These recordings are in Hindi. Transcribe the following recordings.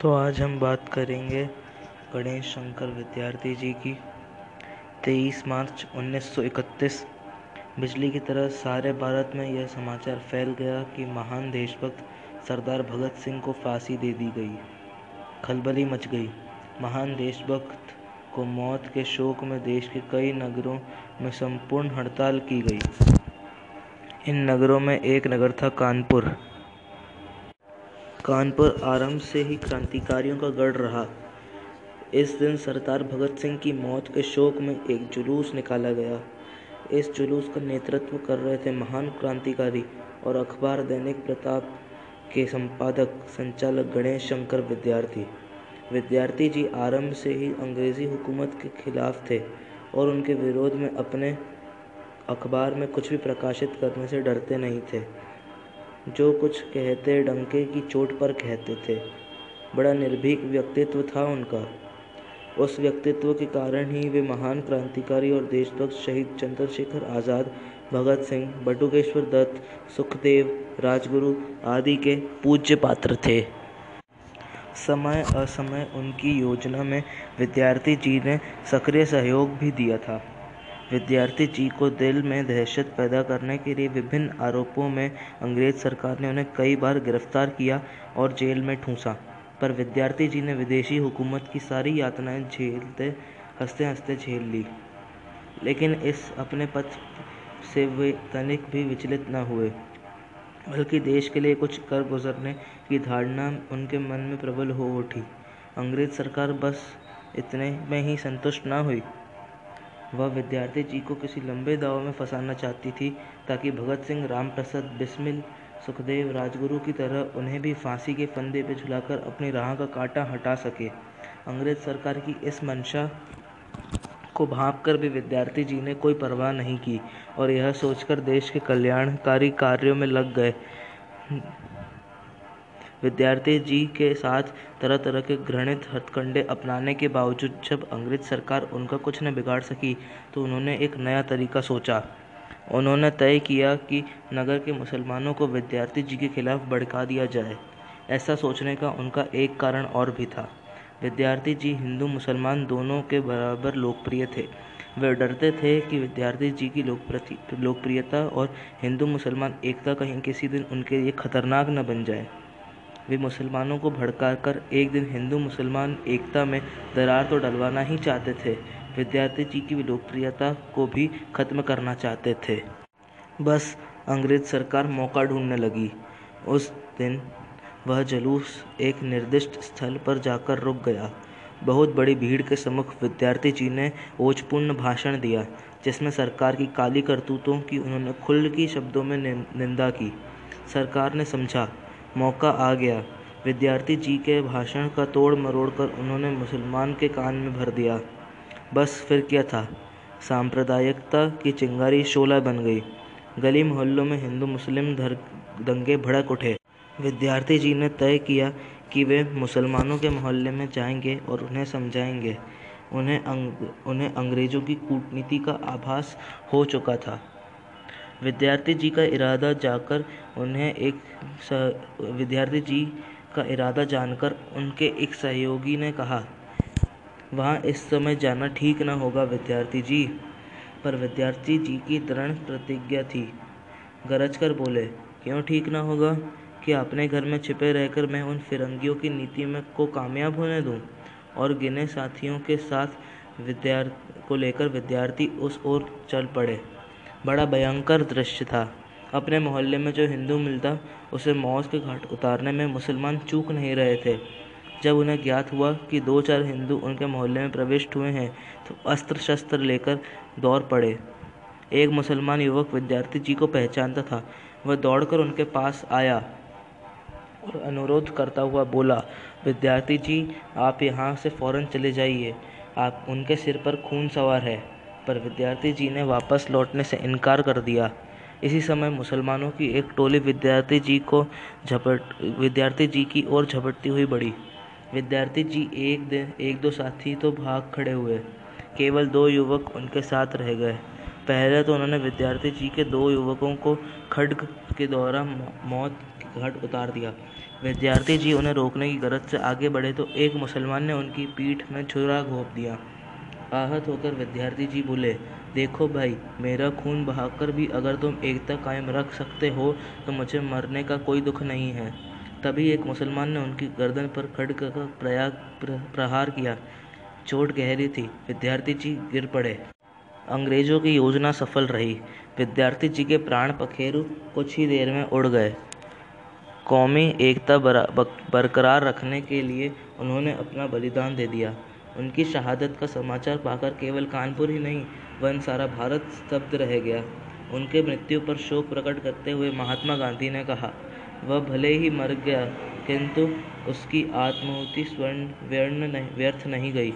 तो आज हम बात करेंगे गणेश शंकर विद्यार्थी जी की। तेईस मार्च 1931 बिजली की तरह सारे भारत में यह समाचार फैल गया कि महान देशभक्त सरदार भगत सिंह को फांसी दे दी गई, खलबली मच गई। महान देशभक्त को मौत के शोक में देश के कई नगरों में संपूर्ण हड़ताल की गई। इन नगरों में एक नगर था कानपुर। कानपुर आरंभ से ही क्रांतिकारियों का गढ़ रहा। इस दिन सरदार भगत सिंह की मौत के शोक में एक जुलूस निकाला गया। इस जुलूस का नेतृत्व कर रहे थे महान क्रांतिकारी और अखबार दैनिक प्रताप के संपादक संचालक गणेश शंकर विद्यार्थी। विद्यार्थी जी आरंभ से ही अंग्रेज़ी हुकूमत के खिलाफ थे और उनके विरोध में अपने अखबार में कुछ भी प्रकाशित करने से डरते नहीं थे। जो कुछ कहते डंके की चोट पर कहते थे। बड़ा निर्भीक व्यक्तित्व था उनका। उस व्यक्तित्व के कारण ही वे महान क्रांतिकारी और देशभक्त शहीद चंद्रशेखर आज़ाद, भगत सिंह, बटुकेश्वर दत्त, सुखदेव, राजगुरु आदि के पूज्य पात्र थे। समय असमय उनकी योजना में विद्यार्थी जी ने सक्रिय सहयोग भी दिया था। विद्यार्थी जी को दिल में दहशत पैदा करने के लिए विभिन्न आरोपों में अंग्रेज़ सरकार ने उन्हें कई बार गिरफ़्तार किया और जेल में ठूंसा। पर विद्यार्थी जी ने विदेशी हुकूमत की सारी यातनाएँ झेलते हँसते हँसते झेल ली। लेकिन इस अपने पथ से वे तनिक भी विचलित न हुए। बल्कि देश के लिए कुछ कर गुजरने की धारणा उनके मन में प्रबल हो उठी। अंग्रेज़ सरकार बस इतने में ही संतुष्ट न हुई। वह विद्यार्थी जी को किसी लंबे दाव में फंसाना चाहती थी, ताकि भगत सिंह राम प्रसाद बिस्मिल, सुखदेव राजगुरु की तरह उन्हें भी फांसी के फंदे पर झुलाकर अपनी राह का कांटा हटा सके। अंग्रेज़ सरकार की इस मंशा को भाप कर भी विद्यार्थी जी ने कोई परवाह नहीं की, और यह सोचकर देश के कल्याणकारी कार्यों में लग गए। विद्यार्थी जी के साथ तरह तरह के घृणित हथकंडे अपनाने के बावजूद जब अंग्रेज़ सरकार उनका कुछ न बिगाड़ सकी तो उन्होंने एक नया तरीका सोचा। उन्होंने तय किया कि नगर के मुसलमानों को विद्यार्थी जी के खिलाफ भड़का दिया जाए। ऐसा सोचने का उनका एक कारण और भी था। विद्यार्थी जी हिंदू मुसलमान दोनों के बराबर लोकप्रिय थे। वे डरते थे कि विद्यार्थी जी की लोकप्रियता और हिंदू मुसलमान एकता कहीं किसी दिन उनके लिए खतरनाक न बन जाए। वे मुसलमानों को भड़काकर एक दिन हिंदू मुसलमान एकता में दरार तो डलवाना ही चाहते थे। विद्यार्थी जी की लोकप्रियता को भी खत्म करना चाहते थे। बस अंग्रेज़ सरकार मौका ढूँढने लगी। उस दिन वह जुलूस एक निर्दिष्ट स्थल पर जाकर रुक गया। बहुत बड़ी भीड़ के सम्मुख विद्यार्थी जी ने ओजपूर्ण भाषण दिया, जिसमें सरकार की काली करतूतों की उन्होंने खुल की शब्दों में निंदा की। सरकार ने समझा मौका आ गया। विद्यार्थी जी के भाषण का तोड़ मरोड़ कर उन्होंने मुसलमान के कान में भर दिया। बस फिर क्या था? सांप्रदायिकता की चिंगारी शोला बन गई। गली मोहल्लों में हिंदू मुस्लिम धर दंगे भड़क उठे। विद्यार्थी जी ने तय किया कि वे मुसलमानों के मोहल्ले में जाएँगे और उन्हें समझाएँगे। उन्हें अंग, उन्हें अंग्रेज़ों की कूटनीति का आभास हो चुका था। विद्यार्थी जी का इरादा जाकर उन्हें एक विद्यार्थी जी का इरादा जानकर उनके एक सहयोगी ने कहा, वहाँ इस समय जाना ठीक न होगा विद्यार्थी जी। पर विद्यार्थी जी की दृढ़ प्रतिज्ञा थी। गरज कर बोले, क्यों ठीक ना होगा? कि अपने घर में छिपे रहकर मैं उन फिरंगियों की नीति में को कामयाब होने दूँ? और गिने साथियों के साथ विद्यार्थी को लेकर विद्यार्थी उस ओर चल पड़े। बड़ा भयंकर दृश्य था। अपने मोहल्ले में जो हिंदू मिलता, उसे मौत के घाट उतारने में मुसलमान चूक नहीं रहे थे। जब उन्हें ज्ञात हुआ कि दो चार हिंदू उनके मोहल्ले में प्रविष्ट हुए हैं तो अस्त्र शस्त्र लेकर दौड़ पड़े। एक मुसलमान युवक विद्यार्थी जी को पहचानता था। वह दौड़कर उनके पास आया और अनुरोध करता हुआ बोला, विद्यार्थी जी, आप यहाँ से फ़ौरन चले जाइए। आप, उनके सिर पर खून सवार है। पर विद्यार्थी जी ने वापस लौटने से इनकार कर दिया। इसी समय मुसलमानों की एक टोली विद्यार्थी जी को झपट, विद्यार्थी जी की ओर झपटती हुई बढ़ी। विद्यार्थी जी एक दिन, एक दो साथी तो भाग खड़े हुए। केवल दो युवक उनके साथ रह गए। पहले तो उन्होंने विद्यार्थी जी के दो युवकों को खड्ग के द्वारा मौत घाट उतार दिया। विद्यार्थी जी उन्हें रोकने की गरज से आगे बढ़े तो एक मुसलमान ने उनकी पीठ में छुरा घोंप दिया। आहत होकर विद्यार्थी जी बोले, देखो भाई, मेरा खून बहाकर भी अगर तुम एकता कायम रख सकते हो तो मुझे मरने का कोई दुख नहीं है। तभी एक मुसलमान ने उनकी गर्दन पर खड़ग का प्रयाग प्रहार किया। चोट गहरी थी। विद्यार्थी जी गिर पड़े। अंग्रेज़ों की योजना सफल रही। विद्यार्थी जी के प्राण पखेरु कुछ ही देर में उड़ गए। कौमी एकता बरकरार रखने के लिए उन्होंने अपना बलिदान दे दिया। उनकी शहादत का समाचार पाकर केवल कानपुर ही नहीं वन सारा भारत स्तब्ध रह गया। उनके मृत्यु पर शोक प्रकट करते हुए महात्मा गांधी ने कहा, वह भले ही मर गया, किंतु उसकी आत्माहुति स्वर्ण, व्यर्ण नहीं, व्यर्थ नहीं गई।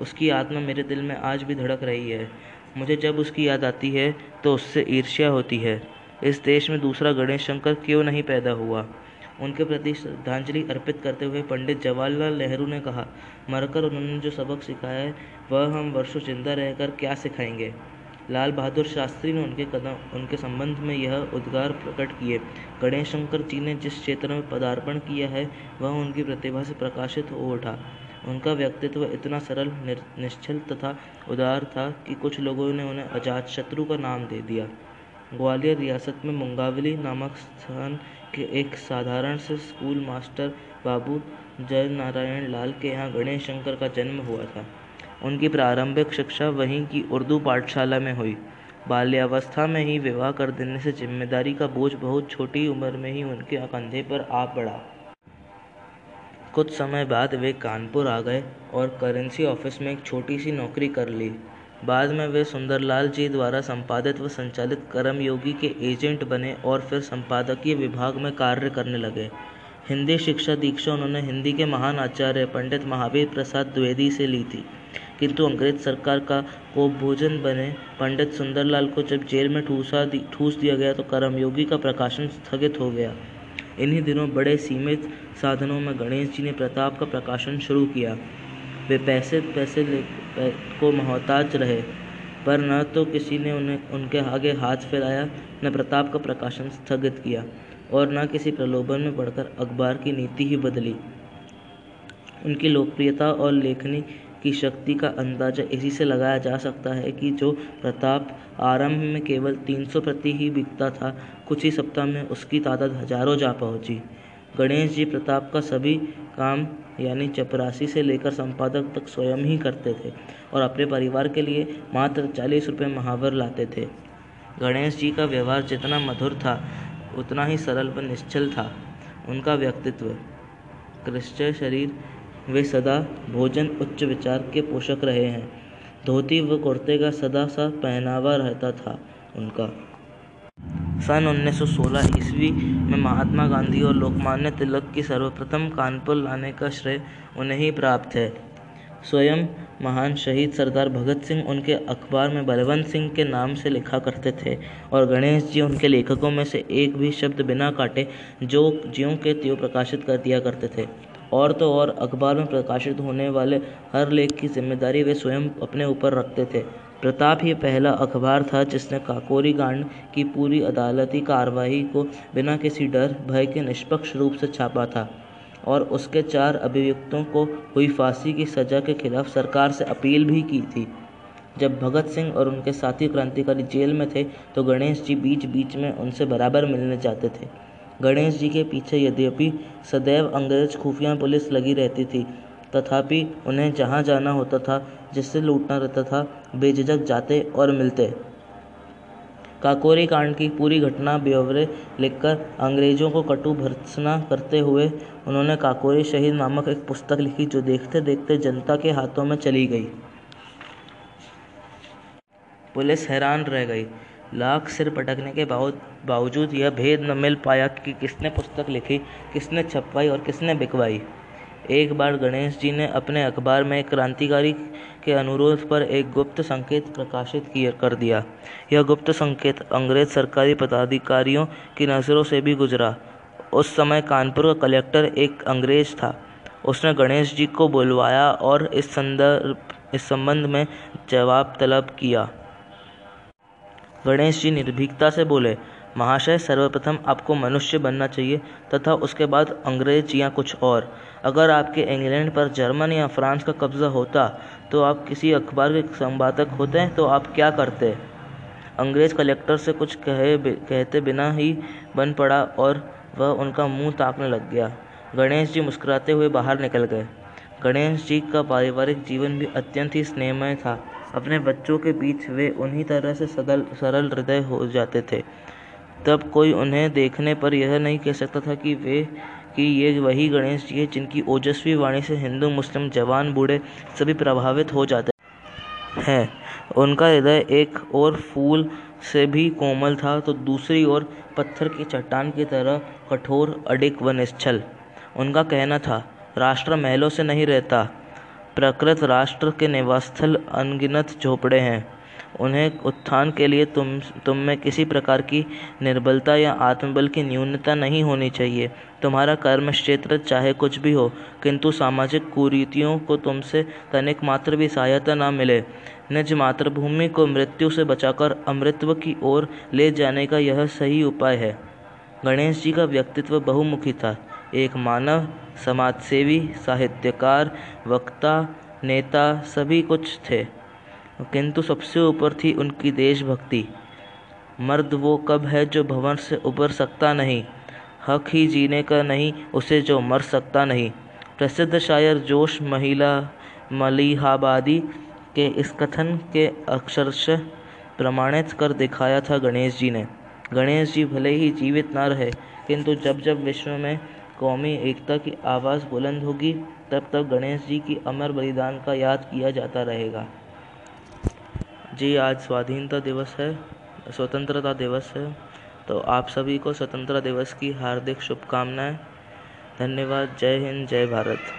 उसकी आत्मा मेरे दिल में आज भी धड़क रही है। मुझे जब उसकी याद आती है तो उससे ईर्ष्या होती है। इस देश में दूसरा गणेश शंकर क्यों नहीं पैदा हुआ? उनके प्रति श्रद्धांजलि अर्पित करते हुए पंडित जवाहरलाल नेहरू ने कहा, मरकर उन्होंने जो सबक सिखाया है, वह हम वर्षों ज़िंदा रहकर क्या सिखाएँगे? लाल बहादुर शास्त्री ने उनके कदम, उनके संबंध में यह उद्गार प्रकट किए गणेश शंकर जी ने जिस क्षेत्र में पदार्पण किया है, वह उनकी प्रतिभा से प्रकाशित हो उठा। उनका व्यक्तित्व इतना सरल निश्चल तथा उदार था कि कुछ लोगों ने उन्हें अजात शत्रु का नाम दे दिया। ग्वालियर रियासत में मुंगावली नामक स्थान के एक साधारण से स्कूल मास्टर बाबू जय नारायण लाल के यहाँ गणेश शंकर का जन्म हुआ था। उनकी प्रारंभिक शिक्षा वहीं की उर्दू पाठशाला में हुई। बाल्यावस्था में ही विवाह कर देने से ज़िम्मेदारी का बोझ बहुत छोटी उम्र में ही उनके कंधे पर आ पड़ा। कुछ समय बाद वे कानपुर आ गए और करेंसी ऑफ़िस में एक छोटी सी नौकरी कर ली। बाद में वे सुंदरलाल जी द्वारा संपादित व संचालित कर्मयोगी के एजेंट बने और फिर संपादकीय विभाग में कार्य करने लगे। हिंदी शिक्षा दीक्षा उन्होंने हिंदी के महान आचार्य पंडित महावीर प्रसाद द्विवेदी से ली थी। किंतु अंग्रेज़ सरकार का को भोजन बने पंडित सुंदरलाल को जब जेल में ठूसा ठूस दिया गया तो कर्मयोगी का प्रकाशन स्थगित हो गया। इन्हीं दिनों बड़े सीमित साधनों में गणेश जी ने प्रताप का प्रकाशन शुरू किया। वे पैसे पैसे ले को मोहताज रहे, पर न तो किसी ने उन्हें, उनके आगे हाथ फैलाया, न प्रताप का प्रकाशन स्थगित किया, और न किसी प्रलोभन में पड़कर अखबार की नीति ही बदली। उनकी लोकप्रियता और लेखनी की शक्ति का अंदाज़ा इसी से लगाया जा सकता है कि जो प्रताप आरंभ में केवल 300 प्रति ही बिकता था, कुछ ही सप्ताह में उसकी तादाद हज़ारों जा पहुँची। गणेश जी प्रताप का सभी काम, यानी चपरासी से लेकर संपादक तक स्वयं ही करते थे और अपने परिवार के लिए मात्र चालीस रुपये महावर लाते थे। गणेश जी का व्यवहार जितना मधुर था, उतना ही सरल व निश्चल था। उनका व्यक्तित्व कृष्ण शरीर, वे सदा भोजन उच्च विचार के पोषक रहे हैं। धोती व कुर्ते का सदा सा पहनावा रहता था उनका। सन 1916 ईस्वी में महात्मा गांधी और लोकमान्य तिलक की सर्वप्रथम कानपुर लाने का श्रेय उन्हें ही प्राप्त है। स्वयं महान शहीद सरदार भगत सिंह उनके अखबार में बलवंत सिंह के नाम से लिखा करते थे और गणेश जी उनके लेखकों में से एक भी शब्द बिना काटे जो ज्यों के त्यों प्रकाशित कर दिया करते थे। और तो और अखबार में प्रकाशित होने वाले हर लेख की ज़िम्मेदारी वे स्वयं अपने ऊपर रखते थे। प्रताप ही पहला अखबार था जिसने काकोरी कांड की पूरी अदालती कार्रवाई को बिना किसी डर, भय के निष्पक्ष रूप से छापा था और उसके चार अभियुक्तों को हुई फांसी की सज़ा के खिलाफ सरकार से अपील भी की थी। जब भगत सिंह और उनके साथी क्रांतिकारी जेल में थे तो गणेश जी बीच बीच में उनसे बराबर मिलने जाते थे। गणेश जी के पीछे यद्यपि सदैव अंग्रेज़ खुफिया पुलिस लगी रहती थी तथापि उन्हें जहाँ जाना होता था, जिससे लूटना रहता था, बेझिझक जाते और मिलते। काकोरी कांड की पूरी घटना ब्यौरे लिखकर अंग्रेज़ों को कटु भर्त्सना करते हुए उन्होंने काकोरी शहीद नामक एक पुस्तक लिखी, जो देखते देखते जनता के हाथों में चली गई। पुलिस हैरान रह गई। लाख सिर पटकने के बावजूद यह भेद न मिल पाया कि किसने पुस्तक लिखी, किसने छपवाई और किसने बिकवाई। एक बार गणेश जी ने अपने अखबार में क्रांतिकारी के अनुरोध पर एक गुप्त संकेत प्रकाशित किया, कर दिया। यह गुप्त संकेत अंग्रेज़ सरकारी पदाधिकारियों की नज़रों से भी गुजरा। उस समय कानपुर का कलेक्टर एक अंग्रेज़ था। उसने गणेश जी को बुलवाया और इस संदर्भ, इस संबंध में जवाब तलब किया। गणेश जी निर्भीकता से बोले, महाशय, सर्वप्रथम आपको मनुष्य बनना चाहिए तथा उसके बाद अंग्रेज़ या कुछ और। अगर आपके इंग्लैंड पर जर्मन या फ्रांस का कब्जा होता तो आप किसी अखबार के संपादक होते तो आप क्या करते? अंग्रेज़ कलेक्टर से कुछ कहे कहते बिना ही बन पड़ा और वह उनका मुँह ताकने लग गया। गणेश जी मुस्कुराते हुए बाहर निकल गए। गणेश जी का पारिवारिक जीवन भी अत्यंत ही स्नेहमय था। अपने बच्चों के बीच वे उन्हीं तरह से सदल, सरल हृदय हो जाते थे। तब कोई उन्हें देखने पर यह नहीं कह सकता था कि वे कि ये वही गणेश जी है जिनकी ओजस्वी वाणी से हिंदू, मुस्लिम, जवान, बूढ़े सभी प्रभावित हो जाते हैं। उनका हृदय एक और फूल से भी कोमल था तो दूसरी ओर पत्थर की चट्टान की तरह कठोर अडिक व निश्चल। उनका कहना था, राष्ट्र महलों से नहीं रहता। प्रकृत राष्ट्र के निवासस्थल अनगिनत झोपड़े हैं। उन्हें उत्थान के लिए तुम तुम में किसी प्रकार की निर्बलता या आत्मबल की न्यूनता नहीं होनी चाहिए। तुम्हारा कर्म क्षेत्र चाहे कुछ भी हो, किंतु सामाजिक कुरीतियों को तुमसे तनिक मात्र भी सहायता न मिले। निज मातृभूमि को मृत्यु से बचाकर अमृतत्व की ओर ले जाने का यह सही उपाय है। गणेश जी का व्यक्तित्व बहुमुखी था। एक मानव, समाजसेवी, साहित्यकार, वक्ता, नेता सभी कुछ थे। किंतु सबसे ऊपर थी उनकी देशभक्ति। मर्द वो कब है जो भवन से उबर सकता नहीं? हक ही जीने का नहीं, उसे जो मर सकता नहीं। प्रसिद्ध शायर जोश महिला मलिहाबादी के इस कथन के अक्षरश प्रमाणित कर दिखाया था गणेश जी ने। गणेश जी भले ही जीवित ना रहे, किंतु जब जब विश्व में कौमी एकता की आवाज़ बुलंद होगी, तब तब गणेश जी की अमर बलिदान का याद किया जाता रहेगा। जी, आज स्वाधीनता दिवस है, स्वतंत्रता दिवस है तो आप सभी को स्वतंत्रता दिवस की हार्दिक शुभकामनाएँ। धन्यवाद, जय हिंद, जय भारत।